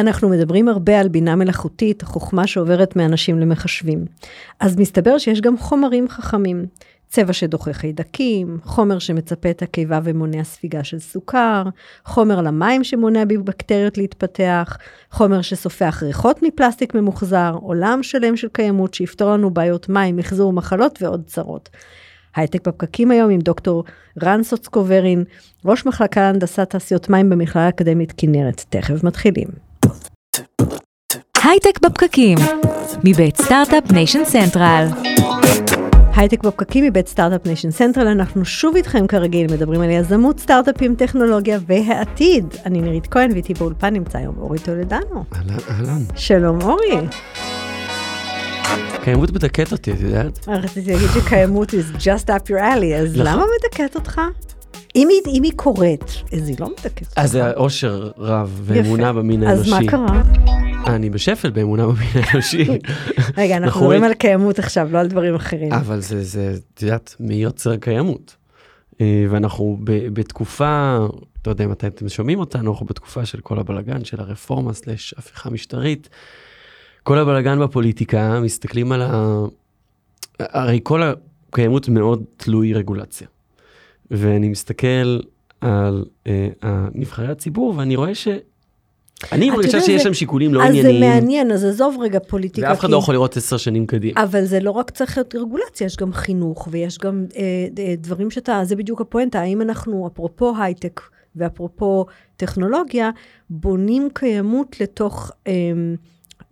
אנחנו מדברים הרבה על בינה מלאכותית, חוכמה שעוברת מאנשים למחשבים. אז מסתבר שיש גם חומרים חכמים. צבע שדוחה חיידקים, חומר שמצפה את הקיבה ומונע ספיגה של סוכר, חומר למים שמונע בבקטריות להתפתח, חומר שסופח ריחות מפלסטיק ממוחזר, עולם שלם של קיימות שיפתור לנו בעיות מים, מחזור מחלות ועוד צרות. הייטק בפקקים היום עם דוקטור רן סוצקוברין, ראש מחלקה להנדסת תעשיות מים במכללה האקדמית כנרת. תכף מתחילים. הייטק בפקקים, מבית Start-Up Nation Central. הייטק בפקקים מבית Start-Up Nation Central, אנחנו שוב איתכם כרגיל, מדברים על יזמות, סטארט-אפים, טכנולוגיה והעתיד. אני נירית כהן ואיתי באולפן נמצא היום אורי טולדנו. אהלן, אהלן. שלום אורי. קיימות מדכאת אותי, את יודעת? רציתי להגיד שקיימות is just up your alley, אז נכון. למה מדכאת אותך? אם היא, אם היא קורית, אז היא לא אותך. אז זה אושר רב ואמונה במין אז האנושי. מה קרה? אני בשפל באמונה במין האנושי. רגע, אנחנו מדברים על קיימות עכשיו, לא על דברים אחרים. אבל זה, זה, את יודעת, מי יוצר קיימות? אה, ואנחנו בתקופה, לא יודע מתי אתם שומעים אותנו, אנחנו בתקופה של כל הבלגן של הרפורמה סלש הפיכה משטרית. כל הבלגן בפוליטיקה, מסתכלים על ה... הרי כל הקיימות מאוד תלוי רגולציה. ואני מסתכל על אה, נבחרי הציבור ואני רואה ש... אני מרגישה שיש זה- שם שיקולים לא אז זה ענייניים, מעניין, אז עזוב רגע פוליטיקה. ואף אחד כי- לא יכול לראות עשר שנים קדימה. אבל זה לא רק צריך להיות רגולציה, יש גם חינוך ויש גם אה, אה, דברים שאתה, זה בדיוק הפואנטה, האם אנחנו, אפרופו הייטק ואפרופו טכנולוגיה, בונים קיימות לתוך אה,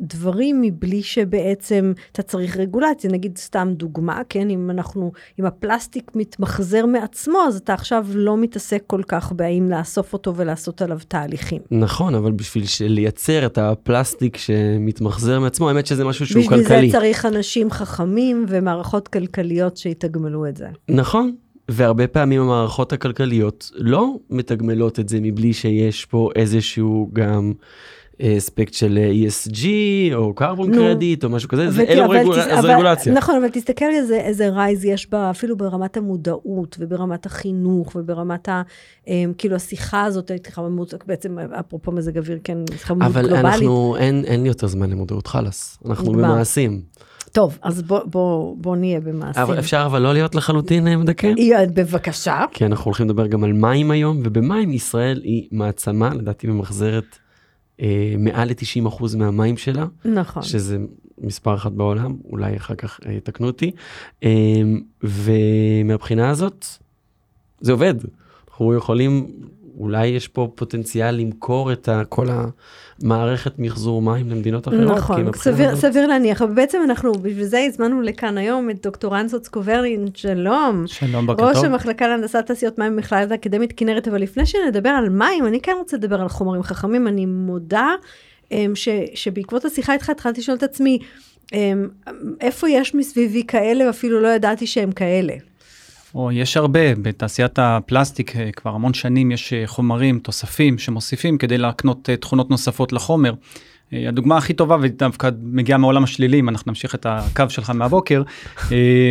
דברים מבלי שבעצם אתה צריך רגולציה. נגיד סתם דוגמה, כן, אם אנחנו, אם הפלסטיק מתמחזר מעצמו, אז אתה עכשיו לא מתעסק כל כך בהאם לאסוף אותו ולעשות עליו תהליכים. נכון, אבל בשביל לייצר את הפלסטיק שמתמחזר מעצמו, האמת שזה משהו שהוא בשביל כלכלי. זה צריך אנשים חכמים ומערכות כלכליות שיתגמלו את זה. נכון, והרבה פעמים המערכות הכלכליות לא מתגמלות את זה מבלי שיש פה איזשהו גם אספקט של אה, ESG או carbon credit או משהו כזה, זה אלו אבל רגול... תס- אבל- רגולציה. נכון, אבל תסתכל איזה, איזה רייז יש בה, אפילו ברמת המודעות וברמת החינוך וברמת ה... אמ, כאילו השיחה הזאת, במוזיק, בעצם אפרופו מזג אוויר, כן, שיחה מאוד אבל גלובלית. אנחנו, אין, אין לי יותר זמן למודעות חלאס, אנחנו נגמר. במעשים. טוב, אז בוא, בוא, בוא נהיה במעשים. אבל אפשר אבל לא להיות לחלוטין אה, מדכא? בבקשה. כי אנחנו הולכים לדבר גם על מים היום, ובמים ישראל היא מעצמה, לדעתי ממחזרת אה, מעל ל-90% מהמים שלה, נכון. שזה מספר אחת בעולם, אולי אחר כך אה, יתקנו אותי. אה, ומהבחינה הזאת, זה עובד. אנחנו יכולים, אולי יש פה פוטנציאל למכור את ה, כל המערכת מחזור מים למדינות אחרות. נכון, סביר, הזאת- סביר להניח, אבל בעצם אנחנו, בשביל זה הזמנו לכאן היום את דוקטור אנסוץ קוברלין, שלום. שלום, בוקר ראש טוב. המחלקה להנדסת תעשיות מים במכללת האקדמית כנרת, אבל לפני שנדבר על מים, אני כן רוצה לדבר על חומרים חכמים. אני מודה אמ, ש, שבעקבות השיחה איתך התחלתי לשאול את עצמי, אמ, איפה יש מסביבי כאלה, ואפילו לא ידעתי שהם כאלה. או, יש הרבה, בתעשיית הפלסטיק אה, כבר המון שנים יש אה, חומרים, תוספים שמוסיפים כדי להקנות אה, תכונות נוספות לחומר. הדוגמה הכי טובה ודווקא מגיעה מעולם השלילי, אם אנחנו נמשיך את הקו שלך מהבוקר,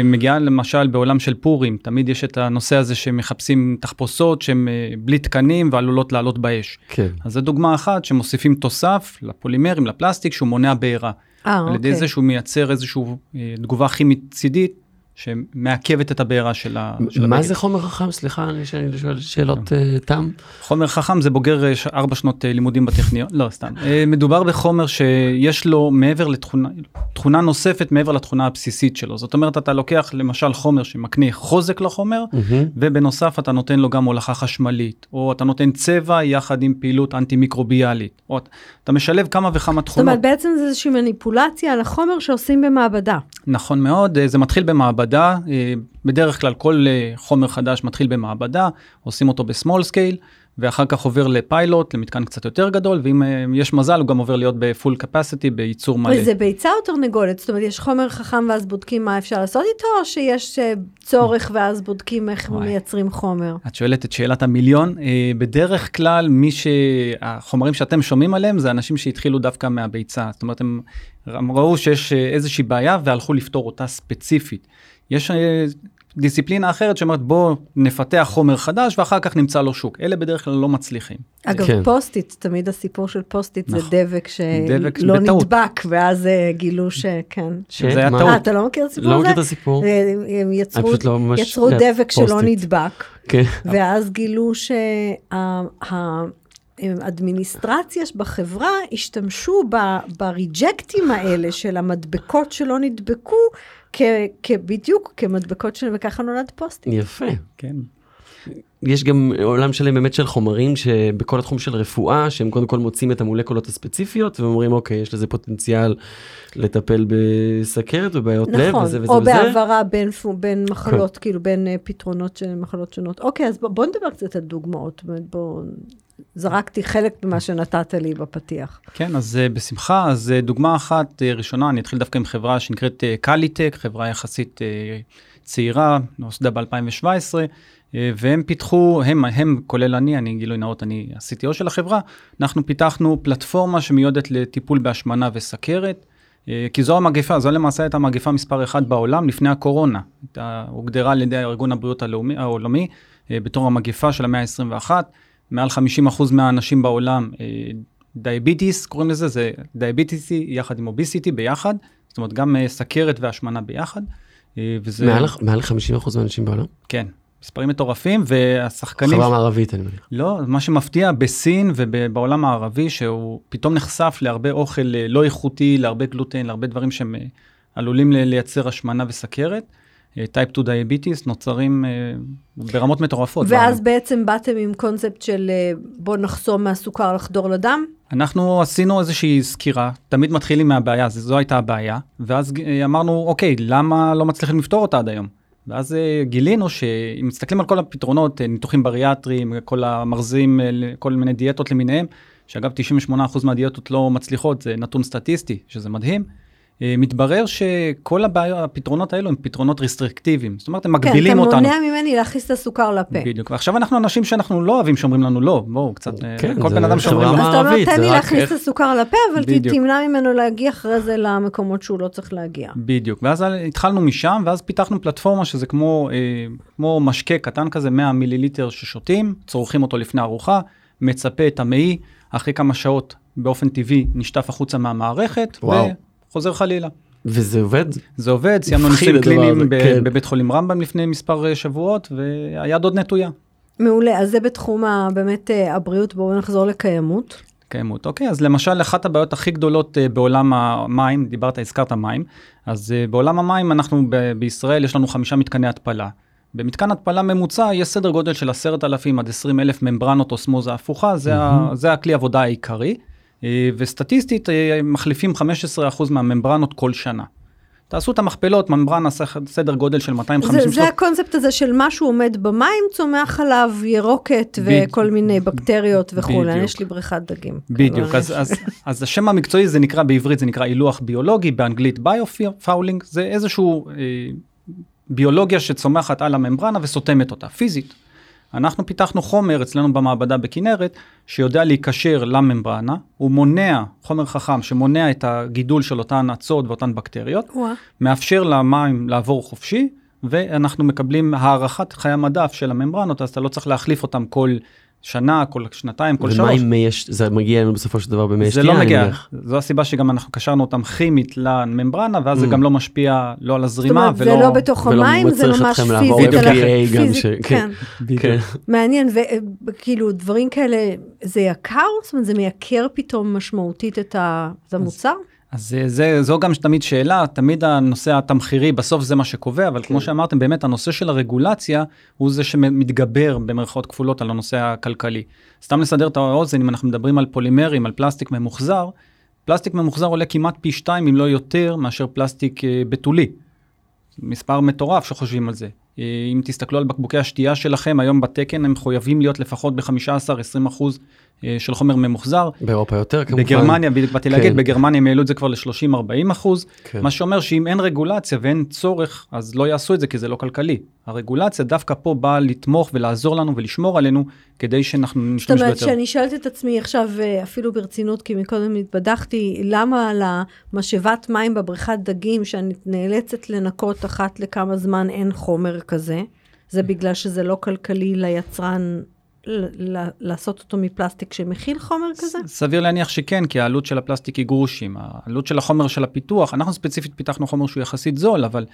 מגיעה למשל בעולם של פורים, תמיד יש את הנושא הזה שמחפשים תחפושות שהן בלי תקנים ועלולות לעלות באש. כן. אז זו דוגמה אחת שמוסיפים תוסף לפולימרים, לפלסטיק, שהוא מונע בעירה. אה, על ידי אוקיי. זה שהוא מייצר איזושהי תגובה כימית צידית שמעכבת את הבעירה של ה... של מה הבגד. זה חומר חכם? סליחה, אני שאני שואל שאלות אה, תם. חומר חכם זה בוגר אה, ארבע שנות אה, לימודים בטכניון, לא סתם. מדובר בחומר שיש לו מעבר לתכונה, תכונה נוספת מעבר לתכונה הבסיסית שלו. זאת אומרת, אתה לוקח למשל חומר שמקנה חוזק לחומר, ובנוסף אתה נותן לו גם הולכה חשמלית, או אתה נותן צבע יחד עם פעילות אנטי מיקרוביאלית, או אתה- משלב כמה וכמה זאת תכונות. אומרת, בעצם זה איזושהי מניפולציה על החומר שעושים במעבדה. נכון מאוד, זה מתחיל במעבדה, אה, בדרך כלל כל אה, חומר חדש מתחיל במעבדה, עושים אותו ב small scale, ואחר כך עובר לפיילוט, למתקן קצת יותר גדול, ואם אה, יש מזל הוא גם עובר להיות ב full capacity, בייצור מלא. וזה ביצה או תרנגולת? זאת אומרת, יש חומר חכם ואז בודקים מה אפשר לעשות איתו, או שיש צורך ואז בודקים איך וואי. מייצרים חומר? את שואלת את שאלת המיליון, בדרך כלל מי שהחומרים שאתם שומעים עליהם זה אנשים שהתחילו דווקא מהביצה, זאת אומרת הם הם ראו שיש איזושהי בעיה והלכו לפתור אותה ספציפית. יש אה, דיסציפלינה אחרת שאומרת בוא נפתח חומר חדש ואחר כך נמצא לו שוק. אלה בדרך כלל לא מצליחים. אגב, כן. Post-it, תמיד הסיפור של Post-it זה נכון. דבק דבק שלא בטעות. נדבק, ואז אה, גילו שכן. ש- זה היה? טעות. אה, אתה לא מכיר את הסיפור לא הזה? מכיר את הסיפור. הם יצרו, לא ממש- יצרו דבק שלא. נדבק, כן. ואז גילו שהאדמיניסטרציה בחברה השתמשו ב- ב reject ים האלה של המדבקות שלא נדבקו, כ- כ- בדיוק כמדבקות של, וככה נולד Post-it. יפה. כן. יש גם עולם שלם באמת של חומרים שבכל התחום של רפואה, שהם קודם כל מוצאים את המולקולות הספציפיות ואומרים אוקיי, יש לזה פוטנציאל לטפל בסכרת ובעיות לב נכון, וזה וזה או וזה. בהעברה בין, בין מחלות, כאילו בין אה, פתרונות של מחלות שונות. אוקיי, אז בוא, בוא נדבר קצת על דוגמאות. בוא, זרקתי חלק ממה שנתת לי בפתיח. כן, אז uh, בשמחה, אז uh, דוגמה אחת uh, ראשונה, אני אתחיל דווקא עם חברה שנקראת קליטק, חברה יחסית צעירה, נוסדה ב-2017, uh, והם פיתחו, הם, הם, כולל אני, אני גילוי נאות, אני ה-CTO של החברה, אנחנו פיתחנו פלטפורמה שמיועדת לטיפול בהשמנה וסכרת, כי זו המגפה, זו למעשה הייתה מגפה מספר אחת בעולם לפני הקורונה. הייתה, הוגדרה על ידי ארגון הבריאות הלאומי, העולמי בתור המגפה של המאה ה-21. מעל 50% מהאנשים בעולם, דיאביטיס קוראים לזה, זה דיאביטיסי יחד עם אוביסיטי ביחד, זאת אומרת גם אה, סכרת והשמנה ביחד. אה, וזה, מעל, מעל 50% מהאנשים בעולם? כן, מספרים מטורפים, והשחקנים, חברה מערבית אני מניח. לא, מה שמפתיע בסין ובעולם הערבי, שהוא פתאום נחשף להרבה אוכל אה, לא איכותי, להרבה גלוטן, להרבה דברים שהם אה, עלולים לייצר השמנה וסכרת. type 2 diabetes נוצרים אה, ברמות מטורפות. ואז בעולם. בעצם באתם עם קונספט של אה, בוא נחסום מהסוכר לחדור לדם? אנחנו עשינו איזושהי סקירה, תמיד מתחילים מהבעיה, זו, זו הייתה הבעיה, ואז אה, אמרנו, אוקיי, למה לא מצליחים לפתור אותה עד היום? ואז גילינו שאם מסתכלים על כל הפתרונות, ניתוחים בריאטריים, כל המרזים, כל מיני דיאטות למיניהם, שאגב 98% מהדיאטות לא מצליחות, זה נתון סטטיסטי, שזה מדהים. אה, מתברר שכל הבעיה, הפתרונות האלו הם פתרונות ריסטרקטיביים, זאת אומרת, הם מגבילים כן, אתה אותנו. מונע ממני להכניס את הסוכר לפה. בדיוק, ועכשיו אנחנו אנשים שאנחנו לא אוהבים שאומרים לנו לא, בואו, קצת, אה, כן, כל זה בן אדם שאומרים מה- אז אתה אומר, תן לי להכניס איך- את הסוכר לפה, אבל. תמנע ממנו להגיע אחרי זה למקומות שהוא לא צריך להגיע. בדיוק, ואז התחלנו משם, ואז פיתחנו פלטפורמה שזה כמו, אה, כמו משקה קטן כזה, 100 מיליליטר ששותים, צורכים אותו לפני ארוחה, מצפה את המעי, אחרי כמה שעות באופן טבעי נשטף החוצה מהמערכת, וואו. וחוזר חלילה. וזה עובד? זה עובד, סיימנו ניסויים קליניים כן. בבית חולים רמב"ם לפני מספר אה, שבועות, והיד עוד נטויה. מעולה, אז זה בתחום ה- באמת אה, הבריאות, בואו נחזור לקיימות. קיימות. אוקיי, אז למשל אחת הבעיות הכי גדולות uh, בעולם המים, דיברת, הזכרת מים, אז בעולם המים אנחנו ב- בישראל יש לנו חמישה מתקני התפלה. במתקן התפלה ממוצע יש סדר גודל של עשרת אלפים עד עשרים אלף ממברנות אוסמוזה הפוכה, זה, ה, זה הכלי עבודה העיקרי, וסטטיסטית uh, מחליפים 15% מהממברנות כל שנה. תעשו את המכפלות, ממברנה סדר גודל של 250 זה, שנות. זה הקונספט הזה של משהו עומד במים, צומח עליו ירוקת בדיוק. וכל מיני בקטריות וכולי. בדיוק. יש לי בריכת דגים. בדיוק, כן, אז, אז, אז השם המקצועי זה נקרא בעברית זה נקרא אילוח ביולוגי, באנגלית bio-fouling, זה איזשהו אה, ביולוגיה שצומחת על הממברנה וסותמת אותה, פיזית. אנחנו פיתחנו חומר אצלנו במעבדה בכנרת, שיודע להיקשר לממברנה, הוא מונע, חומר חכם שמונע את הגידול של אותן אצות ואותן בקטריות, וואה. מאפשר למים לעבור חופשי, ואנחנו מקבלים הארכת חיי המדף של הממברנות, אז אתה לא צריך להחליף אותם כל שנה, כל שנתיים, כל ומה שלוש. עם מי יש, זה מגיע אלינו בסופו של דבר במי זה שתייה, לא אני מגיע. זו הסיבה שגם אנחנו קשרנו אותם כימית לממברנה, ואז זה Mm. גם לא משפיע לא על זאת הזרימה אומרת, זה ולא... לא בתוך ולא המים, זה מצריך ממש אתכם לעבור פיזית. על- גם פיזית, ש- כן. בדיוק. כן. מעניין, וכאילו דברים כאלה, זה יקר? זאת אומרת, זה מייקר פתאום משמעותית את המוצר? אז זה, זה, זו גם תמיד שאלה, תמיד הנושא התמחירי, בסוף זה מה שקובע, אבל כן. כמו שאמרתם, באמת הנושא של הרגולציה הוא זה שמתגבר במרכאות כפולות על הנושא הכלכלי. סתם לסדר את האוזן, אם אנחנו מדברים על פולימרים, על פלסטיק ממוחזר, פלסטיק ממוחזר עולה כמעט פי שתיים, אם לא יותר, מאשר פלסטיק אה, בתולי. מספר מטורף שחושבים על זה. אה, אם תסתכלו על בקבוקי השתייה שלכם, היום בתקן הם מחויבים להיות לפחות ב-15-20 אחוז אה, של חומר ממוחזר. באירופה יותר כמובן. בגרמניה, בדיוק באתי כן. להגיד, בגרמניה הם העלו את זה כבר ל-30-40 אחוז, כן. מה שאומר שאם אין רגולציה ואין צורך, אז לא יעשו את זה כי זה לא כלכלי. הרגולציה דווקא פה באה לתמוך ולעזור לנו ולשמור עלינו, כדי שאנחנו זאת נשתמש אומרת ביותר. שאני שואלת את עצמי עכשיו, אה, אפילו ברצינות, כי מקודם התבדחתי, למה על המשאבת מים בבריכת דגים, שאני נאלצת לנקות אחת לכמה זמן, אין חומר כזה? זה בגלל שזה לא כלכלי ליצרן לעשות אותו מפלסטיק שמכיל חומר כזה? סביר להניח שכן, כי העלות של הפלסטיק היא גרושים. העלות של החומר של הפיתוח, אנחנו ספציפית פיתחנו חומר שהוא יחסית זול, אבל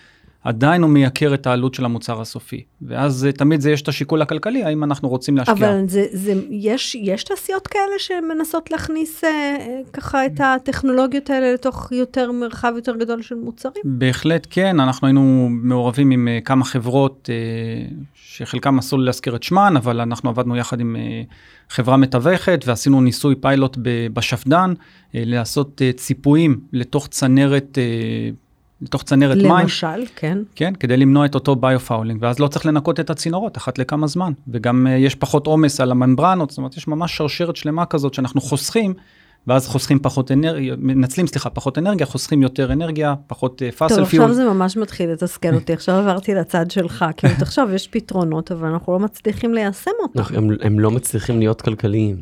עדיין הוא מייקר את העלות של המוצר הסופי. ואז אה, תמיד זה יש את השיקול הכלכלי, האם אנחנו רוצים להשקיע. אבל זה, זה, יש, יש תעשיות כאלה שמנסות להכניס אה, אה, ככה את הטכנולוגיות האלה לתוך יותר מרחב יותר גדול של מוצרים? בהחלט כן, אנחנו היינו מעורבים עם uh, כמה חברות uh, שחלקם אסור להזכיר את שמן, אבל אנחנו עבדנו יחד עם uh, חברה מתווכת ועשינו ניסוי פיילוט בשפד"ן, uh, לעשות uh, ציפויים לתוך צנרת, uh, לתוך צנרת מים, למשל, כן. כן, כדי למנוע את אותו bio-fouling, ואז לא צריך לנקות את הצינורות אחת לכמה זמן, וגם uh, יש פחות עומס על הממברנות, זאת אומרת יש ממש שרשרת שלמה כזאת שאנחנו חוסכים. ואז חוסכים פחות אנרגיה, מנצלים סליחה פחות אנרגיה, חוסכים יותר אנרגיה, פחות fossil טוב, fuel. עכשיו זה ממש מתחיל לתסכל אותי, עכשיו עברתי לצד שלך, כאילו תחשוב, יש פתרונות, אבל אנחנו לא מצליחים ליישם אותם. אנחנו- הם, הם לא מצליחים להיות כלכליים.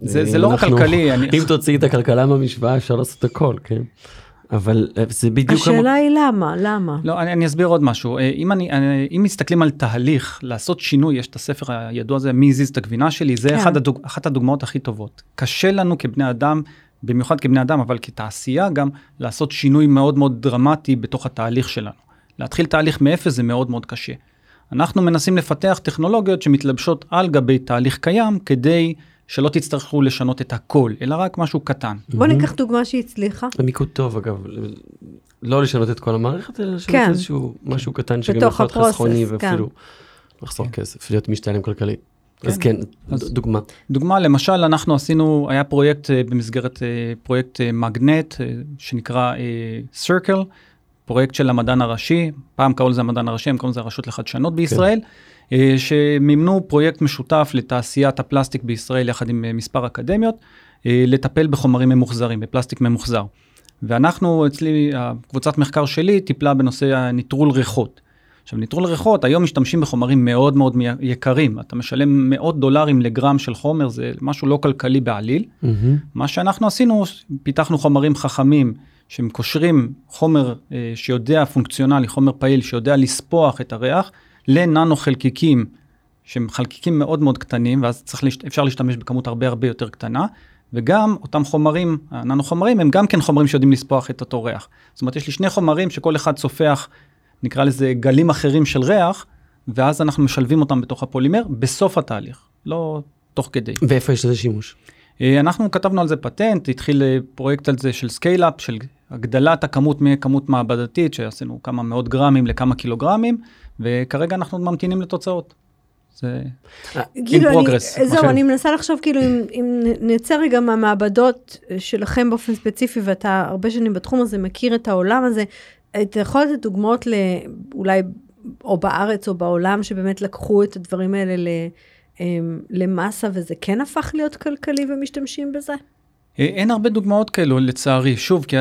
זה, זה לא רק אנחנו- כלכלי, אני... אם תוציא את הכלכלה מהמשוואה אפשר לעשות הכל, כן? אבל אה, זה בדיוק... השאלה היא למה, למה? לא, אני, אני אסביר עוד משהו. אה, אם, אני, אני, אם מסתכלים על תהליך, לעשות שינוי, יש את הספר הידוע הזה, מי הזיז את הגבינה שלי, זה כן. אחד הדוג, אחת הדוגמאות הכי טובות. קשה לנו כבני אדם, במיוחד כבני אדם, אבל כתעשייה גם, לעשות שינוי מאוד מאוד דרמטי בתוך התהליך שלנו. להתחיל תהליך מאפס זה מאוד מאוד קשה. אנחנו מנסים לפתח טכנולוגיות שמתלבשות על גבי תהליך קיים, כדי שלא תצטרכו לשנות את הכל, אלא רק משהו קטן. בוא ניקח דוגמה שהצליחה. זה מיקוד טוב אגב, לא לשנות את כל המערכת, אלא לשנות כן. איזשהו משהו קטן שגם יכול להיות חסכוני כן. ואפילו לחסוך כסף, להיות משתלם כלכלית. אז כן. כן, אז- דוגמה. דוגמה, למשל, אנחנו עשינו, היה פרויקט אה, במסגרת אה, פרויקט אה, מגנט, שנקרא Circle, פרויקט של המדען הראשי, פעם קראו לזה המדען הראשי, הם קראו לזה הרשות לחדשנות בישראל, אה, שמימנו פרויקט משותף לתעשיית הפלסטיק בישראל יחד עם אה, מספר אקדמיות, אה, לטפל בחומרים ממוחזרים, בפלסטיק ממוחזר. ואנחנו, אצלי, הקבוצת מחקר שלי טיפלה בנושא הניטרול ריחות. עכשיו, ניטרול ריחות, היום משתמשים בחומרים מאוד מאוד יקרים. אתה משלם מאות דולרים לגרם של חומר, זה משהו לא כלכלי בעליל. מהמם. מה שאנחנו עשינו, פיתחנו חומרים חכמים, שהם קושרים חומר אה, שיודע, פונקציונלי, חומר פעיל, שיודע לספוח את הריח, לננו חלקיקים, שהם חלקיקים מאוד מאוד קטנים, ואז צריך, אפשר להשתמש בכמות הרבה הרבה יותר קטנה. וגם אותם חומרים, הננו חומרים, הם גם כן חומרים שיודעים לספוח את אותו ריח. זאת אומרת, יש לי שני חומרים שכל אחד סופח, נקרא לזה גלים אחרים של ריח, ואז אנחנו משלבים אותם בתוך הפולימר בסוף התהליך, לא תוך כדי. ואיפה יש לזה שימוש? אה, אנחנו כתבנו על זה פטנט, התחיל אה, פרויקט על זה של scale-up, של הגדלת הכמות מכמות מעבדתית, שעשינו כמה מאות גרמים לכמה קילוגרמים, וכרגע אנחנו ממתינים לתוצאות. זה כאילו, in אני, progress, זהו, אכן. אני מנסה לחשוב, כאילו, אם, אם נצא רגע מהמעבדות שלכם באופן ספציפי, ואתה הרבה שנים בתחום הזה, מכיר את העולם הזה, אתה יכול לתת דוגמאות. אולי, או בארץ או בעולם, שבאמת לקחו את הדברים האלה ל... אמ, למסה, וזה כן הפך להיות כלכלי ומשתמשים בזה? אה, אין הרבה דוגמאות כאלו לצערי, שוב, כי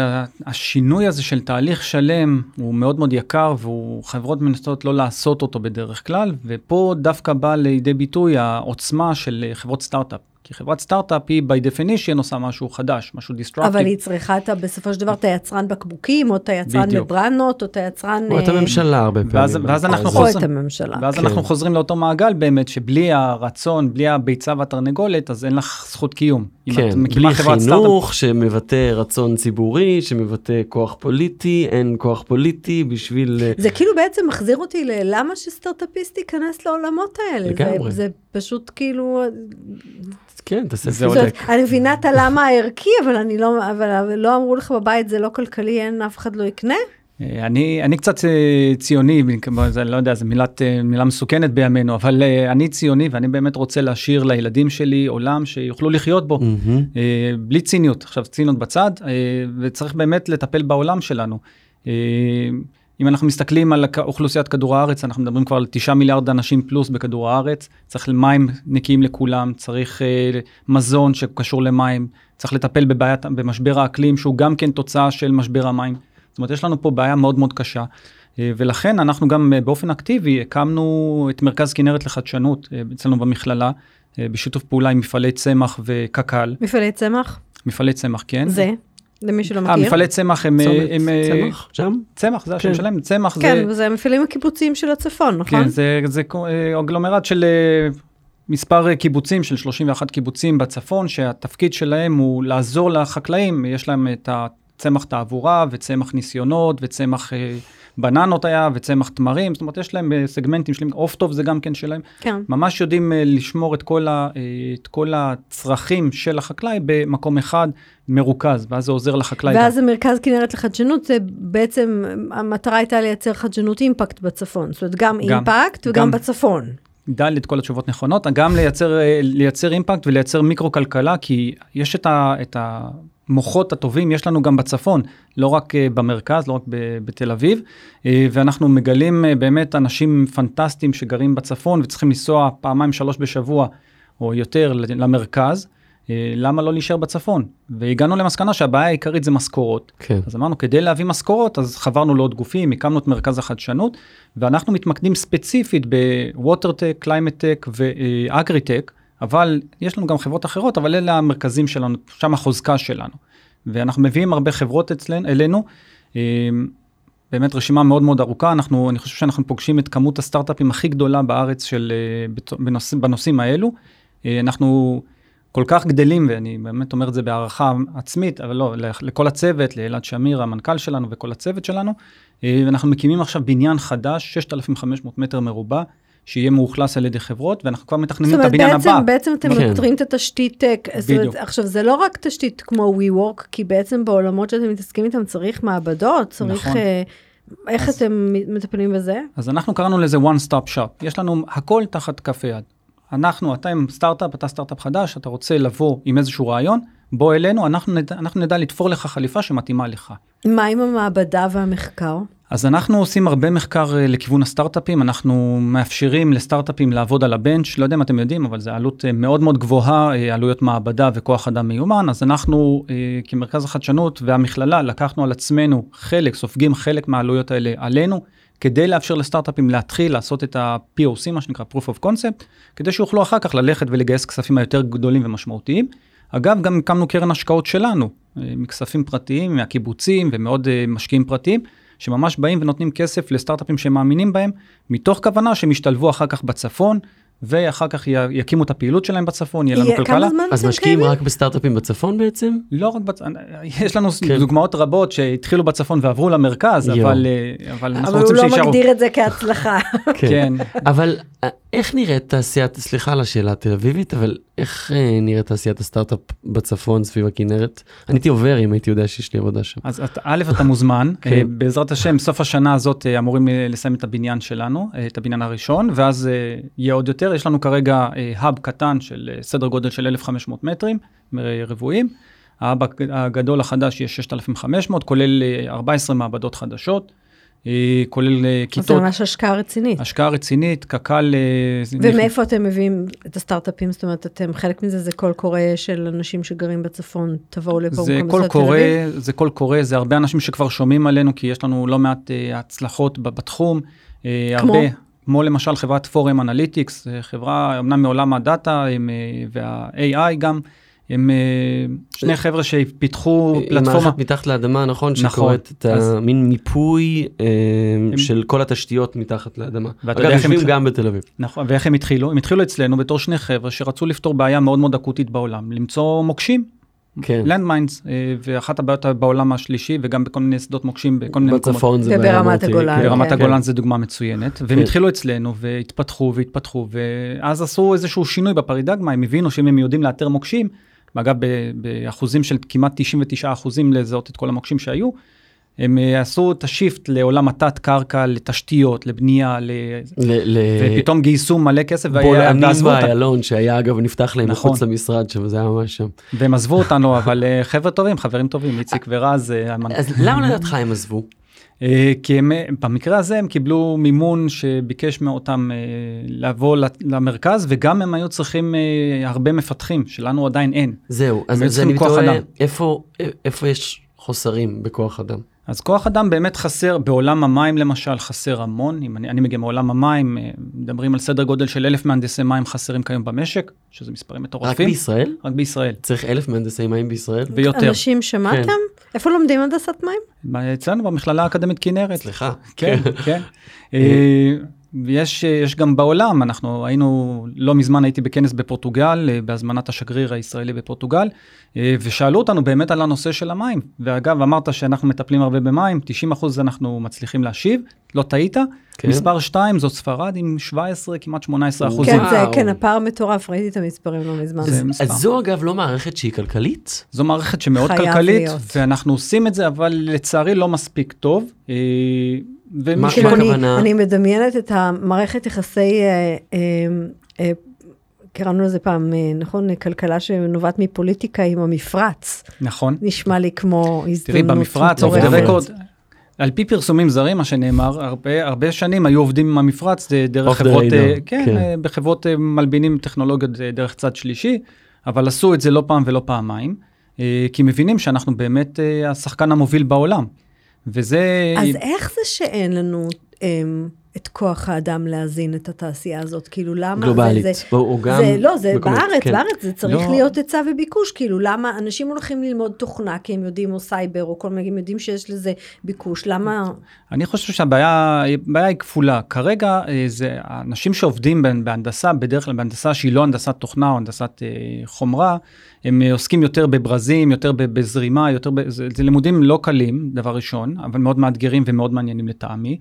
השינוי הזה של תהליך שלם הוא מאוד מאוד יקר, וחברות מנסות לא לעשות אותו בדרך כלל, ופה דווקא בא לידי ביטוי העוצמה של אה, חברות סטארט-אפ. כי חברת סטארט-אפ היא by definition עושה משהו חדש, משהו disruptive. אבל היא צריכה את ה- בסופו של דבר את היצרן בקבוקים, או את היצרן. מברנות, או את היצרן... או את אה, הממשלה הרבה פעמים. ואז- ואז אנחנו חוזרים- את הממשלה. ואז כן. אנחנו חוזרים לאותו מעגל באמת, שבלי הרצון, בלי הביצה והתרנגולת, אז אין לך זכות קיום. כן, בלי חינוך שמבטא רצון ציבורי, שמבטא כוח פוליטי, אין כוח פוליטי בשביל... אה, זה כאילו בעצם מחזיר אותי ללמה שסטארט-אפיסט ייכנס לעולמות האלה. לגמרי. זה, זה פשוט כאילו, כן, תעשה זה עולה. אני מבינה את הלמה הערכי, אבל אני לא, אבל, לא אמרו לך בבית זה לא כלכלי, אין, אף אחד לא יקנה? אה, אני, אני קצת אה, ציוני, זה, לא יודע, זו מילת, אה, מילה מסוכנת בימינו, אבל אני ציוני ואני באמת רוצה להשאיר לילדים שלי עולם שיוכלו לחיות בו. אה, בלי ציניות, עכשיו ציניות בצד, וצריך באמת לטפל בעולם שלנו. אם אנחנו מסתכלים על אוכלוסיית כדור הארץ, אנחנו מדברים כבר על 9 מיליארד אנשים פלוס בכדור הארץ, צריך מים נקיים לכולם, צריך אה, מזון שקשור למים, צריך לטפל בבעיית, במשבר האקלים, שהוא גם כן תוצאה של משבר המים. זאת אומרת, יש לנו פה בעיה מאוד מאוד קשה. אה, ולכן אנחנו גם אה, באופן אקטיבי הקמנו את מרכז כנרת לחדשנות אה, אצלנו במכללה, אה, בשיתוף פעולה עם מפעלי צמח וקק"ל, מפעלי צמח? מפעלי צמח, כן. זה, למי שלא אה, מכיר. מפעלי צמח הם... הם אה, צמח, שם? צמח, זה השם כן. שלהם, צמח זה... כן, וזה המפעלים הקיבוציים של הצפון, נכון? כן, זה, אה, אגלומרט של מספר קיבוצים, של 31 קיבוצים בצפון, שהתפקיד שלהם הוא לעזור לחקלאים, יש להם את הצמח תעבורה וצמח ניסיונות וצמח בננות היה וצמח תמרים, זאת אומרת יש להם אה, סגמנטים שלהם, עוף טוב זה גם כן שלהם, כן. ממש יודעים אה, לשמור את כל, ה, אה, את כל הצרכים של החקלאי במקום אחד מרוכז, ואז זה עוזר לחקלאי. גם. ואז המרכז כנרת לחדשנות, זה בעצם, המטרה הייתה לייצר חדשנות אימפקט בצפון. זאת אומרת, גם גם, אימפקט וגם גם. בצפון. ד' כל התשובות נכונות, גם לייצר, לייצר אימפקט ולייצר מיקרו-כלכלה, כי יש את, ה, את המוחות הטובים, יש לנו גם בצפון, לא רק אה, במרכז, לא רק בתל אביב, אה, ואנחנו מגלים אה, באמת אנשים פנטסטיים שגרים בצפון וצריכים לנסוע פעמיים, שלוש בשבוע או יותר למרכז. למה לא להישאר בצפון? והגענו למסקנה שהבעיה העיקרית זה משכורות. כן. אז אמרנו, כדי להביא משכורות, אז חברנו לעוד גופים, הקמנו את מרכז החדשנות, ואנחנו מתמקדים ספציפית ב water-tech, climate-tech ו agritech, אבל יש לנו גם חברות אחרות, אבל אלה המרכזים שלנו, שם החוזקה שלנו. ואנחנו מביאים הרבה חברות אצלנו, אלינו, אה, באמת רשימה מאוד מאוד ארוכה, אנחנו, אני חושב שאנחנו פוגשים את כמות הסטארט-אפים הכי גדולה בארץ של, אה, בצ- בנושאים, האלו. אה, אנחנו כל כך גדלים, ואני באמת אומר את זה בהערכה עצמית, אבל לא, לכל הצוות, לאלעד שמיר, המנכ"ל שלנו וכל הצוות שלנו, אה, ואנחנו מקימים עכשיו בניין חדש, 6,500 מטר מרובע, שיהיה מאוכלס על ידי חברות, ואנחנו כבר מתכננים את הבניין בעצם, הבא. בעצם אתם כן. את התשתית טק. אומרת, בדיוק. עכשיו, זה לא רק תשתית כמו WeWork, כי בעצם בעולמות שאתם מתעסקים איתם צריך מעבדות, צריך... נכון. אה, איך אז- אתם מטפלים בזה? אז אנחנו קראנו לזה one stop shop, יש לנו הכל תחת כף היד. אנחנו, אתה עם סטארט-אפ, אתה סטארט-אפ חדש, אתה רוצה לבוא עם איזשהו רעיון, בוא אלינו, אנחנו נדע, אנחנו נדע לתפור לך חליפה שמתאימה לך. מה עם המעבדה והמחקר? אז אנחנו עושים הרבה מחקר אה, לכיוון הסטארט-אפים, אנחנו מאפשרים לסטארט-אפים לעבוד על הבנץ', לא יודע אם אתם יודעים, אבל זו עלות אה, מאוד מאוד גבוהה, אה, עלויות מעבדה וכוח אדם מיומן, אז אנחנו כמרכז החדשנות והמכללה לקחנו על עצמנו חלק, סופגים חלק מהעלויות האלה עלינו, כדי לאפשר לסטארט-אפים להתחיל לעשות את ה-POC, מה שנקרא Proof of Concept, כדי שיוכלו אחר כך ללכת ולגייס כספים היותר גדולים ומשמעותיים. אגב, גם הקמנו קרן השקעות שלנו, מכספים פרטיים, מהקיבוצים ומעוד משקיעים פרטיים, שממש באים ונותנים כסף לסטארט-אפים שהם מאמינים בהם, מתוך כוונה שהם ישתלבו אחר כך בצפון, ואחר כך י- יקימו את הפעילות שלהם בצפון, יהיה לנו כלכלה. אז משקיעים? רק בסטארט-אפים בצפון בעצם? לא רק בצפון, יש לנו כן. דוגמאות רבות שהתחילו בצפון ועברו למרכז, יואו. אבל, אה, אבל אנחנו אבל הוא רוצים לא. מגדיר את זה כהצלחה. כן. אבל אה, איך נראית תעשיית, סליחה על השאלה התל אביבית, אבל איך אה, נראית תעשיית הסטארט-אפ בצפון סביב הכנרת? אני הייתי עובר אם הייתי יודע שיש לי עבודה שם. אז את- א', אתה מוזמן, כן. אה, בעזרת השם, סוף השנה הזאת אה, אמורים אה, לסיים את הבניין שלנו, אה, את הבניין הראשון, ואז אה, יהיה עוד יותר. יש לנו כרגע hub קטן של אה, סדר גודל של 1,500 מטרים אה, רבועים. ה hub הג- הגדול החדש יהיה 6,500, כולל אה, 14 מעבדות חדשות, אה, כולל אה, אז זה כיתות, ממש השקעה רצינית. השקעה רצינית, קק"ל... אה, ומאיפה אתם מביאים את הסטארט-אפים? זאת אומרת, אתם, חלק מזה זה קול קורא של אנשים שגרים בצפון, תבואו לפה זה במקום קול קורא, אביב? זה קול קורא, זה הרבה אנשים שכבר שומעים עלינו, כי יש לנו לא מעט אה, הצלחות בתחום. אה, כמו? הרבה, כמו למשל חברת 4M Analytics, אה, חברה אמנם מעולם הדאטה אה, וה-AI גם, הם אה, שני חבר'ה שפיתחו עם פלטפורמה. מערכת מתחת לאדמה, נכון? נכון. שקוראת את אז- המין מיפוי אה, הם- של כל התשתיות מתחת לאדמה. אגב, הם יושבים גם בתל אביב. נכון, ואיך הם התחילו? הם התחילו אצלנו בתור שני חבר'ה שרצו לפתור בעיה מאוד מאוד אקוטית בעולם, למצוא מוקשים. כן. לנדמיינס, ואחת הבעיות בעולם השלישי, וגם בכל מיני שדות מוקשים, בכל מיני מקומות. בצפון זה וברמת בעיה מהותית, הגולן, כן. ברמת כן. הגולן זה דוגמה מצוינת, והם כן. התחילו אצלנו והתפתחו והתפתחו, ואז עשו איזשהו שינוי בפרידגמה, הם הבינו שאם הם יודעים לאתר מוקשים, אגב באחוזים של כמעט 99 אחוזים לזהות את כל המוקשים שהיו, הם אה, עשו את השיפט לעולם התת קרקע, לתשתיות, לבנייה, ל... ל- ל- ופתאום גייסו מלא כסף בולענים. באיילון, שהיה אגב נפתח להם נכון. מחוץ למשרד שם, זה היה ממש שם. והם עזבו אותנו, אבל אה, חבר'ה טובים, חברים טובים, איציק ורז, אה, אז למה לדעתך הם עזבו? אה, כי הם, במקרה הזה הם קיבלו מימון שביקש מאותם אה, לבוא למרכז, וגם הם היו צריכים אה, הרבה מפתחים, שלנו עדיין אין. זהו, אז צריכים אני אדם. איפה, איפה יש חוסרים בכוח אדם? אז כוח אדם באמת חסר, בעולם המים למשל חסר המון, אם אני, אני מגיע מעולם המים, מדברים על סדר גודל של אלף מהנדסי מים חסרים כיום במשק, שזה מספרים רק מטורפים. בישראל? רק בישראל, צריך אלף מהנדסי מים בישראל? ויותר. אנשים שמעתם? כן. איפה לומדים הנדסת מים? אצלנו במכללה האקדמית כנרת. סליחה. כן, כן. אה, ויש יש גם בעולם, אנחנו היינו, לא מזמן הייתי בכנס בפורטוגל, אה, בהזמנת השגריר הישראלי בפורטוגל, אה, ושאלו אותנו באמת על הנושא של המים. ואגב, אמרת שאנחנו מטפלים הרבה במים, 90 אחוז אנחנו מצליחים להשיב, לא טעית. כן. מספר 2 זאת ספרד עם 17, כמעט 18 אחוז. כן, זה. כן, הפער מטורף, ראיתי את המספרים לא מזמן. זה מספר. אז זו אגב לא מערכת שהיא כלכלית? זו מערכת שמאוד כלכלית, להיות. ואנחנו עושים את זה, אבל לצערי לא מספיק טוב. ומי כאילו, הכוונה? אני מדמיינת את המערכת יחסי, אה, אה, אה, קראנו לזה פעם, אה, נכון, כלכלה שנובעת מפוליטיקה עם המפרץ. נכון. נשמע לי כמו הזדמנות תראי, במפרץ. דה רקורד, על פי פרסומים זרים, מה שנאמר, הרבה, הרבה שנים היו עובדים עם המפרץ אה, דרך חברות, אה, כן, כן. אה, בחברות מלבינים טכנולוגיות דרך צד שלישי, אבל עשו את זה לא פעם ולא פעמיים, כי מבינים שאנחנו באמת השחקן המוביל בעולם. וזה... אז איך זה שאין לנו אמ, את כוח האדם להזין את התעשייה הזאת? כאילו, למה? גלובלית. זה, זה, או- גם זה, לא, זה מקומית, בארץ, כן. בארץ זה צריך לא. להיות היצע וביקוש, כאילו, למה אנשים הולכים ללמוד תוכנה כי הם יודעים, או סייבר, או כל מיני, הם יודעים שיש לזה ביקוש, למה? אני חושב שהבעיה הבעיה היא כפולה. כרגע אה, זה האנשים שעובדים בה- בהנדסה, בדרך כלל בהנדסה שהיא לא הנדסת תוכנה או הנדסת אה, חומרה, הם אה, עוסקים יותר בברזים, יותר ב- בזרימה, יותר ב... זה, זה לימודים לא קלים, דבר ראשון, אבל מאוד מאתגרים ומאוד מעניינים לטעמי.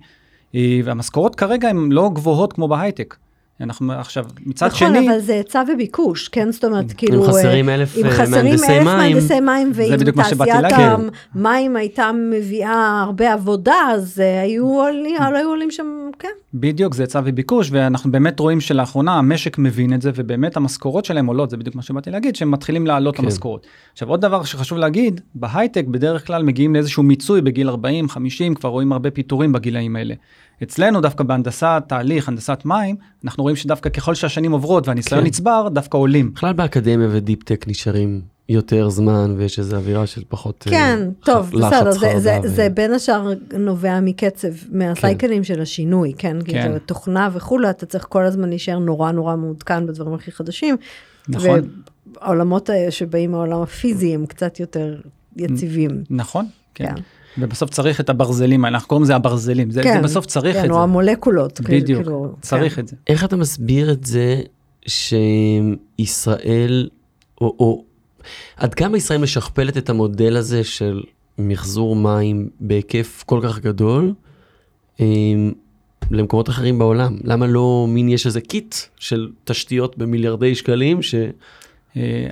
אה, והמשכורות כרגע הן לא גבוהות כמו בהייטק. אנחנו עכשיו, מצד נכון, שני, אבל זה היצע וביקוש, כן? זאת אומרת, כאילו... חסרים אה, אלף, אם אה, חסרים מהנדסי אלף מים, מהנדסי מים, זה ואם בדיוק מה שבאתי תעשיית. המים הייתה מביאה הרבה עבודה, אז אה, היו עולים, לא היו עולים שם, כן. בדיוק, זה היצע וביקוש, ואנחנו באמת רואים שלאחרונה המשק מבין את זה, ובאמת המשכורות שלהם עולות, זה בדיוק מה שבאתי להגיד, שהם מתחילים לעלות כן. המשכורות. עכשיו, עוד דבר שחשוב להגיד, בהייטק בדרך כלל מגיעים לאיזשהו מיצוי בגיל 40, 50, כבר רואים הרבה פיטורים בגילאים האלה. אצלנו דווקא בהנדסת תהליך, הנדסת מים, אנחנו רואים שדווקא ככל שהשנים עוברות והניסיון כן. נצבר, דווקא עולים. בכלל באקדמיה ודיפ טק נשארים יותר זמן ויש איזו אווירה של פחות אה, כן, ח- טוב, לחץ, בסדר, זה, זה, ו- זה בין השאר נובע מקצב, מהסייקלים של השינוי, כן? כי כן. זה תוכנה וכולי, אתה צריך כל הזמן להישאר נורא נורא מעודכן בדברים הכי חדשים. נכון. והעולמות האלה שבאים מהעולם הפיזי הם קצת יותר יציבים. נכון? כן. כן. ובסוף צריך את הברזלים האלה, אנחנו קוראים לזה הברזלים, זה, כן, זה בסוף צריך כן, את או זה. המולקולות. בדיוק, כאילו, צריך כן. את זה. איך אתה מסביר את זה שישראל, או, או עד כמה ישראל משכפלת את המודל הזה של מחזור מים בהיקף כל כך גדול אה, למקומות אחרים בעולם? למה לא מין יש איזה קיט של תשתיות במיליארדי שקלים ש... אה,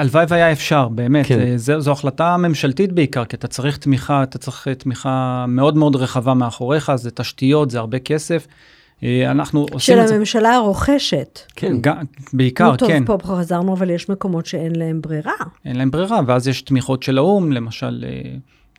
הלוואי והיה אפשר, באמת. כן. אה, זה, זו החלטה ממשלתית בעיקר, כי אתה צריך תמיכה, אתה צריך אה, תמיכה מאוד מאוד רחבה מאחוריך, זה תשתיות, זה הרבה כסף. אנחנו עושים של את זה, הממשלה הרוכשת. כן, גם- בעיקר, נו, טוב, כן, פה חזרנו, אבל יש מקומות שאין להם ברירה. אין להם ברירה, ואז יש תמיכות של האו"ם, למשל,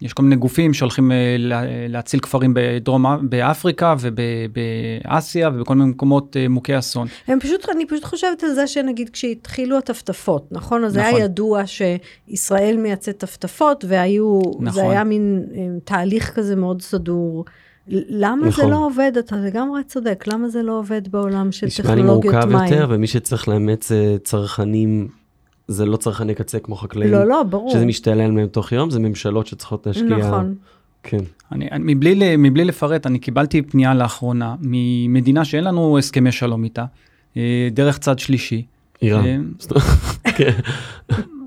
יש כל מיני גופים שהולכים אה, לה- להציל כפרים בדרום, באפריקה ובאסיה ובכל מיני מקומות אה, מוכי אסון. הם פשוט, אני פשוט חושבת על זה שנגיד כשהתחילו הטפטפות, נכון? אז זה נכון. היה ידוע שישראל מייצאת טפטפות, והיו, נכון. זה היה מין אה, תהליך כזה מאוד סדור. למה נכון. זה לא עובד? אתה לגמרי צודק, למה זה לא עובד בעולם של נשמע לי טכנולוגיות מורכב מים? יותר, ומי שצריך לאמץ צרכנים, זה לא צרכני קצה כמו חקלאים. לא, לא, ברור. שזה משתעלל מהם תוך יום, זה ממשלות שצריכות להשקיע. נכון. כן. אני, אני, מבלי, ל- מבלי לפרט, אני קיבלתי פנייה לאחרונה ממדינה שאין לנו הסכמי שלום איתה, אה, דרך צד שלישי. איראן. אה, כן.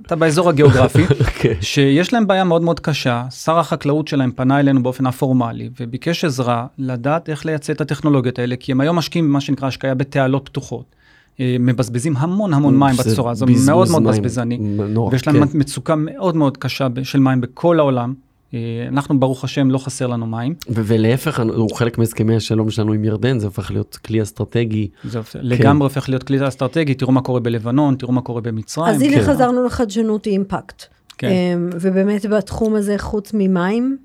אתה באזור הגיאוגרפי, כן. שיש להם בעיה מאוד מאוד קשה, שר החקלאות שלהם פנה אלינו באופן הפורמלי וביקש עזרה לדעת איך לייצא את הטכנולוגיות האלה, כי הם היום משקיעים במה שנקרא השקיה בתעלות פתוחות. אה, מבזבזים המון המון מים בצורה, זה בזבוז מאוד מאוד מים. בזבזני, ויש להם כן. מצוקה מאוד מאוד קשה של מים בכל העולם. אה, אנחנו ברוך השם לא חסר לנו מים, ולהפך, הוא חלק מהסכמי השלום שלנו עם ירדן, זה הופך להיות כלי אסטרטגי. זה הופ- לגמרי הופך להיות כלי אסטרטגי, תראו מה קורה בלבנון, תראו מה קורה במצרים. אז הנה כן. חזרנו לחדשנות אימפקט. כן. אמ, ובאמת בתחום הזה, חוץ ממים,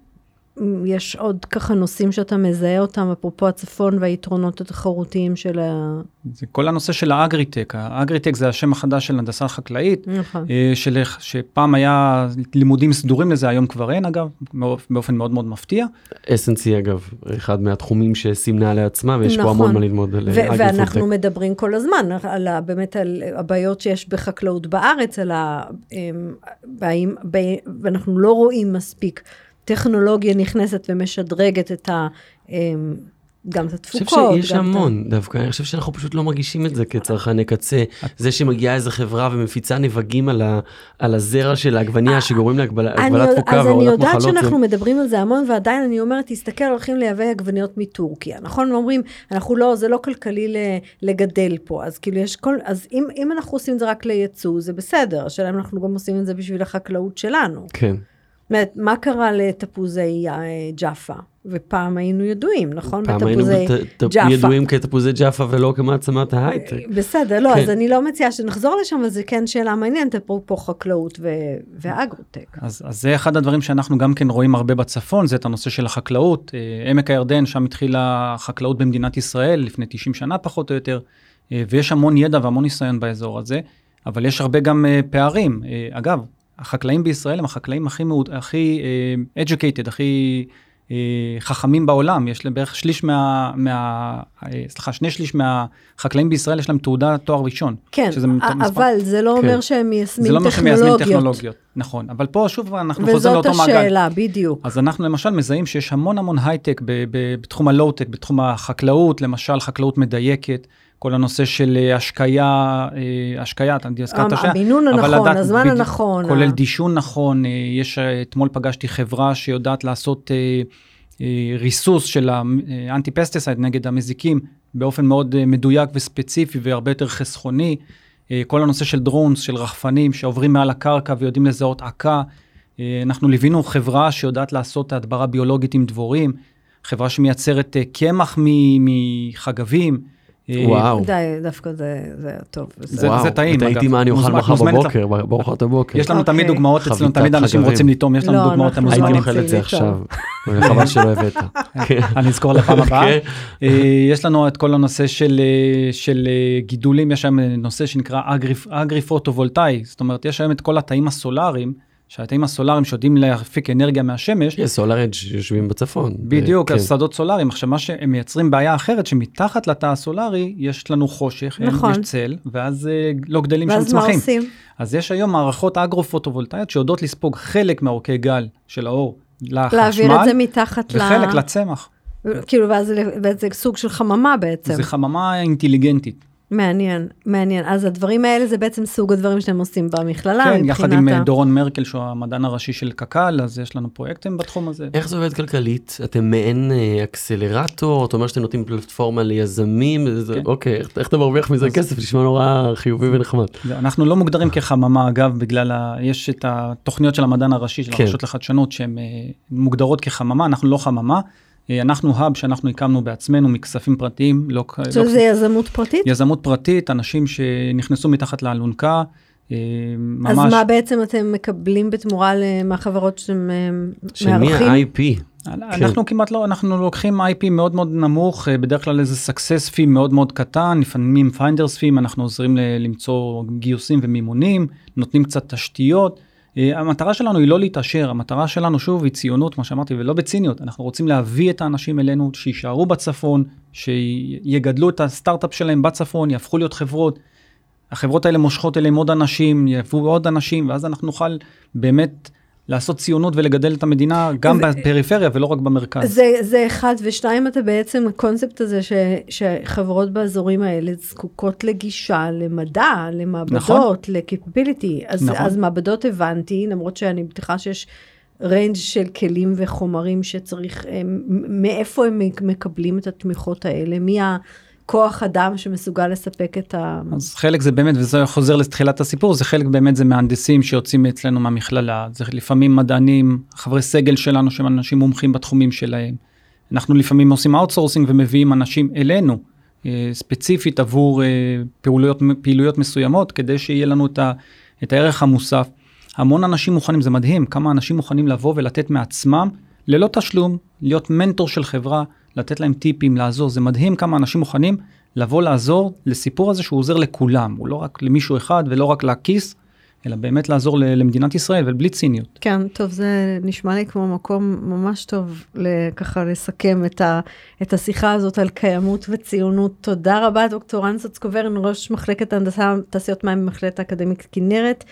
יש עוד ככה נושאים שאתה מזהה אותם, אפרופו הצפון והיתרונות התחרותיים של ה... זה כל הנושא של האגריטק, האגריטק זה השם החדש של הנדסה חקלאית, נכון. אה, של, שפעם היה לימודים סדורים לזה, היום כבר אין אגב, באופן מאוד מאוד מפתיע. SNC אגב, אחד מהתחומים שסימנה לעצמה, ויש פה המון מה ללמוד על ו- אגרי ואנחנו. מדברים כל הזמן על ה, באמת על הבעיות שיש בחקלאות בארץ, על ה... באים, ב, ואנחנו לא רואים מספיק טכנולוגיה נכנסת ומשדרגת את ה... אמ, גם את אני התפוקות. חושב שיש גם את המון דווקא, אני חושב שאנחנו פשוט לא מרגישים את זה כצרכני קצה. זה שמגיעה איזה חברה ומפיצה נבגים על, ה, על הזרע של העגבנייה שגורמים להגבלת אני, תפוקה אז אני והורדת יודעת מחלות. זה- שאנחנו מדברים על זה המון, ועדיין אני אומרת, תסתכל, הולכים לייבא עגבניות מטורקיה, נכון? אומרים, אנחנו לא, זה לא כלכלי ל- לגדל פה, אז כאילו יש כל, אז אם, אם אנחנו עושים את זה רק לייצוא, זה בסדר, השאלה אם אנחנו גם עושים את זה בשביל החקלאות שלנו. כן. אומרת, מה קרה לתפוזי אה, ג'אפה? ופעם היינו ידועים, נכון? פעם היינו בתפוזי ג'אפה. ידועים כתפוזי ג'אפה ולא כמעצמת ההייטק. בסדר, לא, כן. אז אני לא מציעה שנחזור לשם, אבל זה כן שאלה מעניינת, אפרופו חקלאות ו- ואגרוטק. אז, אז זה אחד הדברים שאנחנו גם כן רואים הרבה בצפון, זה את הנושא של החקלאות. אה, עמק הירדן, שם התחילה החקלאות במדינת ישראל, לפני 90 שנה פחות או יותר, אה, ויש המון ידע והמון ניסיון באזור הזה, אבל יש הרבה גם אה, פערים. אה, אגב, החקלאים בישראל הם החקלאים הכי, מאוד, הכי אה, educated, הכי אה, חכמים בעולם. יש להם בערך שליש מה... מה אה, סליחה, שני שליש מהחקלאים בישראל יש להם תעודה תואר ראשון. כן, שזה מספר- אבל זה לא כן. אומר שהם מיישמים זה לא אומר שמיישמים טכנולוגיות. טכנולוגיות. נכון, אבל פה שוב אנחנו חוזרים וזאת לאותו מעגל. השאלה, בדיוק. אז אנחנו למשל מזהים שיש המון המון הייטק בתחום הלואו-טק, בתחום החקלאות, למשל חקלאות מדייקת, כל הנושא של אה, השקיה, אה, השקיה, אתה הזכרת השקיה, המינון הנכון, לדעת הזמן בדיוק, הנכון. כולל ה- דישון נכון, אה, יש, אה, אתמול פגשתי חברה שיודעת לעשות אה, אה, ריסוס של האנטי פסטיסייד נגד המזיקים באופן מאוד אה, מדויק וספציפי והרבה יותר חסכוני. אה, כל הנושא של דרונס, של רחפנים שעוברים מעל הקרקע ויודעים לזהות עקה. אה, אנחנו ליווינו חברה שיודעת לעשות הדברה ביולוגית עם דבורים, חברה שמייצרת אה, קמח מ- מחגבים. וואו. די, דווקא זה זה טוב. זה- זה- וואו, זה טעים, ותהיתי אגב. מה אני אוכל מחר בבוקר, בארוחת הבוקר. יש לנו אוקיי. תמיד דוגמאות, אצלנו תמיד אנשים. רוצים לטעום, יש לנו לא, דוגמאות, אתם הייתי מוזמנים. אוכל את זה עכשיו, חבל שלא הבאת. כן. אני אזכור לפעם הבאה. כן. אה, יש לנו את כל הנושא של, אה, של אה, גידולים, יש שם נושא שנקרא אגרי, אגרי פוטו-וולטאי, זאת אומרת, יש היום את כל התאים הסולאריים, שהתאים הסולאריים שיודעים להפיק אנרגיה מהשמש, יש סולאר אדג' שיושבים בצפון. בדיוק, כן. אז שדות סולאריים. עכשיו, מה שהם מייצרים בעיה אחרת, שמתחת לתא הסולארי יש לנו חושך, נכון. יש צל, ואז אה, לא גדלים שם ואז מה צמחים. עושים? אז יש היום מערכות אגרו-פוטו-וולטאיות שיודעות לספוג חלק מהעורקי גל של האור לחשמל, להעביר את זה מתחת ל... וחלק לצמח. כאילו, ואז זה סוג של חממה בעצם. זה חממה אינטליגנטית. מעניין, מעניין. אז הדברים האלה זה בעצם סוג הדברים שאתם עושים במכללה, כן, מבחינת יחד עם ה... אה, דורון מרקל, שהוא המדען הראשי של קק"ל, אז יש לנו פרויקטים בתחום הזה. איך זה עובד כלכלית? אתם מעין אה, אקסלרטור? אתה אומר שאתם נותנים פלטפורמה ליזמים? זה- כן. אוקיי, איך- איך אתה מרוויח מזה כסף? נשמע נורא חיובי ונחמד. זה- אנחנו לא מוגדרים כחממה, אגב, בגלל ה... יש את התוכניות של המדען הראשי של כן. הרשות לחדשנות, שהן אה, מוגדרות כחממה, אנחנו לא חממה. אה, אנחנו האב שאנחנו הקמנו בעצמנו מכספים פרטיים, לא... עכשיו לא- זה יזמות פרטית? יזמות פרטית, אנשים שנכנסו מתחת לאלונקה, אה, ממש... אז מה בעצם אתם מקבלים בתמורה מהחברות שאתם אה, מארחים? ה-IP? אנחנו כמעט לא, אנחנו לוקחים IP מאוד מאוד נמוך, בדרך כלל איזה success fee מאוד מאוד קטן, לפעמים finders fee, אנחנו עוזרים ל- למצוא גיוסים ומימונים, נותנים קצת תשתיות. אה, המטרה שלנו היא לא להתעשר, המטרה שלנו שוב היא ציונות, כמו שאמרתי, ולא בציניות, אנחנו רוצים להביא את האנשים אלינו, שיישארו בצפון, שיגדלו את הסטארט-אפ שלהם בצפון, יהפכו להיות חברות. החברות האלה מושכות אליהם עוד אנשים, יביאו עוד אנשים, ואז אנחנו נוכל באמת לעשות ציונות ולגדל את המדינה גם ו- בפריפריה ולא רק במרכז. זה, זה אחד, ושתיים, אתה בעצם, הקונספט הזה ש, שחברות באזורים האלה זקוקות לגישה, למדע, למעבדות, נכון. ל capability. אז, נכון. אז מעבדות הבנתי, למרות שאני בטוחה שיש range של כלים וחומרים שצריך, הם, מאיפה הם מקבלים את התמיכות האלה? מי הכוח אדם שמסוגל לספק את ה... אז חלק זה באמת, וזה חוזר לתחילת הסיפור, זה חלק באמת זה מהנדסים שיוצאים אצלנו מהמכללה, זה לפעמים מדענים, חברי סגל שלנו שהם אנשים מומחים בתחומים שלהם. אנחנו לפעמים עושים outsourcing ומביאים אנשים אלינו, אה, ספציפית עבור אה, פעילויות, פעילויות מסוימות, כדי שיהיה לנו את, ה, את הערך המוסף. המון אנשים מוכנים, זה מדהים, כמה אנשים מוכנים לבוא ולתת מעצמם, ללא תשלום, להיות מנטור של חברה, לתת להם טיפים, לעזור. זה מדהים כמה אנשים מוכנים לבוא לעזור לסיפור הזה שהוא עוזר לכולם, הוא לא רק למישהו אחד ולא רק לכיס, אלא באמת לעזור למדינת ישראל ובלי ציניות. כן, טוב, זה נשמע לי כמו מקום ממש טוב ככה לסכם את, ה, את השיחה הזאת על קיימות וציונות. תודה רבה, דוקטור אנסוץ קוברן, ראש מחלקת הנדסה, תעשיות מים במכללת האקדמית כנרת.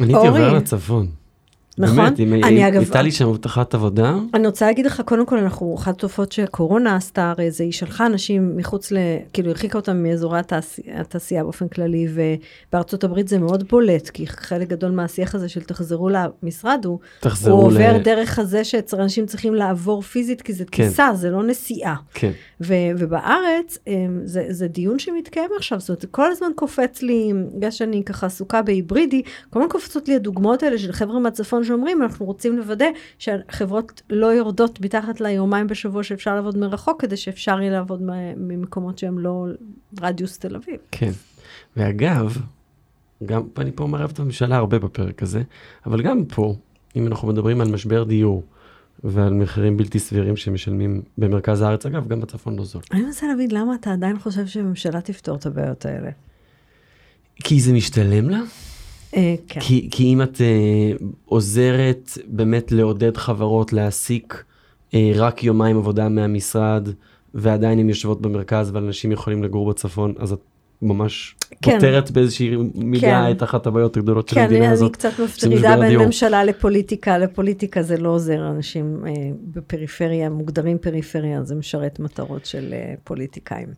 אני הייתי עובר לצפון. נכון? באמת, אם הייתה לי שם הבטחת עבודה. אני רוצה להגיד לך, קודם כל, אנחנו, אחת התופעות שקורונה עשתה, הרי זה היא שלחה אנשים מחוץ ל... כאילו, הרחיקה אותם מאזורי התעשייה, התעשייה באופן כללי, ובארצות הברית זה מאוד בולט, כי חלק גדול מהשיח הזה של תחזרו למשרד, הוא, הוא עובר ל... דרך הזה שאנשים צריכים לעבור פיזית, כי זה כן. טיסה, זה לא נסיעה. כן. ו, ובארץ, אמ, זה, זה דיון שמתקיים עכשיו, זאת אומרת, כל הזמן קופץ לי, בגלל שאני ככה עסוקה בהיברידי, כל הזמן קופצות לי הדוגמאות האלה של חבר'ה מהצפון שאומרים, אנחנו רוצים לוודא שהחברות לא יורדות מתחת ליומיים בשבוע שאפשר לעבוד מרחוק, כדי שאפשר יהיה לעבוד ממקומות שהם לא רדיוס תל אביב. כן, ואגב, גם אני פה מערב את הממשלה הרבה בפרק הזה, אבל גם פה, אם אנחנו מדברים על משבר דיור, ועל מחירים בלתי סבירים שמשלמים במרכז הארץ, אגב, גם בצפון לא זול. אני מנסה להבין למה אתה עדיין חושב שהממשלה תפתור את הבעיות האלה. כי זה משתלם לה? אה, כן. כי, כי אם את uh, עוזרת באמת לעודד חברות להעסיק uh, רק יומיים עבודה מהמשרד, ועדיין הן יושבות במרכז ואנשים יכולים לגור בצפון, אז את ממש כן. פותרת באיזושהי מילה כן. את אחת הבעיות הגדולות כן, של המדינה אני הזאת. כן, אני קצת מפרידה בין הדיור. ממשלה לפוליטיקה. לפוליטיקה זה לא עוזר, אנשים אה, בפריפריה, מוגדרים פריפריה, זה משרת מטרות של אה, פוליטיקאים.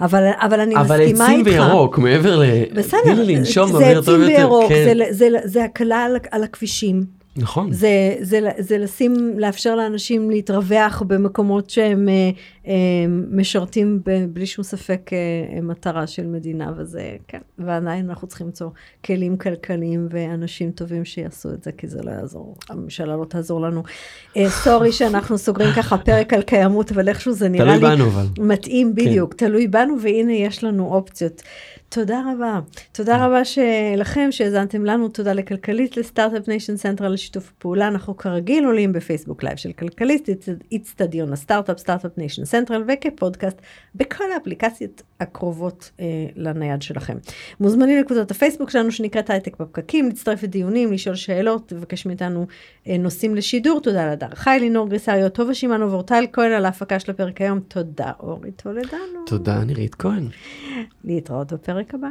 אבל, אבל אני אבל מסכימה איתך. אבל עצים וירוק, מעבר ל... בסדר, זה עצים וירוק, כן. זה, זה, זה, הקלה על, על הכבישים. נכון. זה, זה, זה לשים, לאפשר לאנשים להתרווח במקומות שהם אה, משרתים ב, בלי שום ספק אה, מטרה של מדינה, וזה, כן, ועדיין אנחנו צריכים למצוא כלים כלכליים ואנשים טובים שיעשו את זה, כי זה לא יעזור, הממשלה לא תעזור לנו. אה, סורי שאנחנו סוגרים ככה פרק על קיימות, אבל איכשהו זה נראה לי בנו, אבל. מתאים, כן. בדיוק, כן. תלוי בנו, והנה יש לנו אופציות. תודה רבה. תודה רבה לכם שהאזנתם לנו, תודה לכלכליסט, ל Start-Up Nation Central על שיתוף הפעולה. אנחנו כרגיל עולים בפייסבוק live של כלכליסט, איצטדיון הסטארט-אפ, Start-Up Nation Central, וכפודקאסט בכל האפליקציות הקרובות אה, לנייד שלכם. מוזמנים לקבוצת הפייסבוק שלנו שנקראת הייטק בפקקים, להצטרף לדיונים, לשאול שאלות, לבקש מאיתנו אה, נושאים לשידור. תודה לדר חי, לינור גריסריו, טובה שמענו ואורטל כהן על ההפקה של הפרק היום. תודה אורי טולדנו. תודה נירית כהן. להתראות בפרק הבא.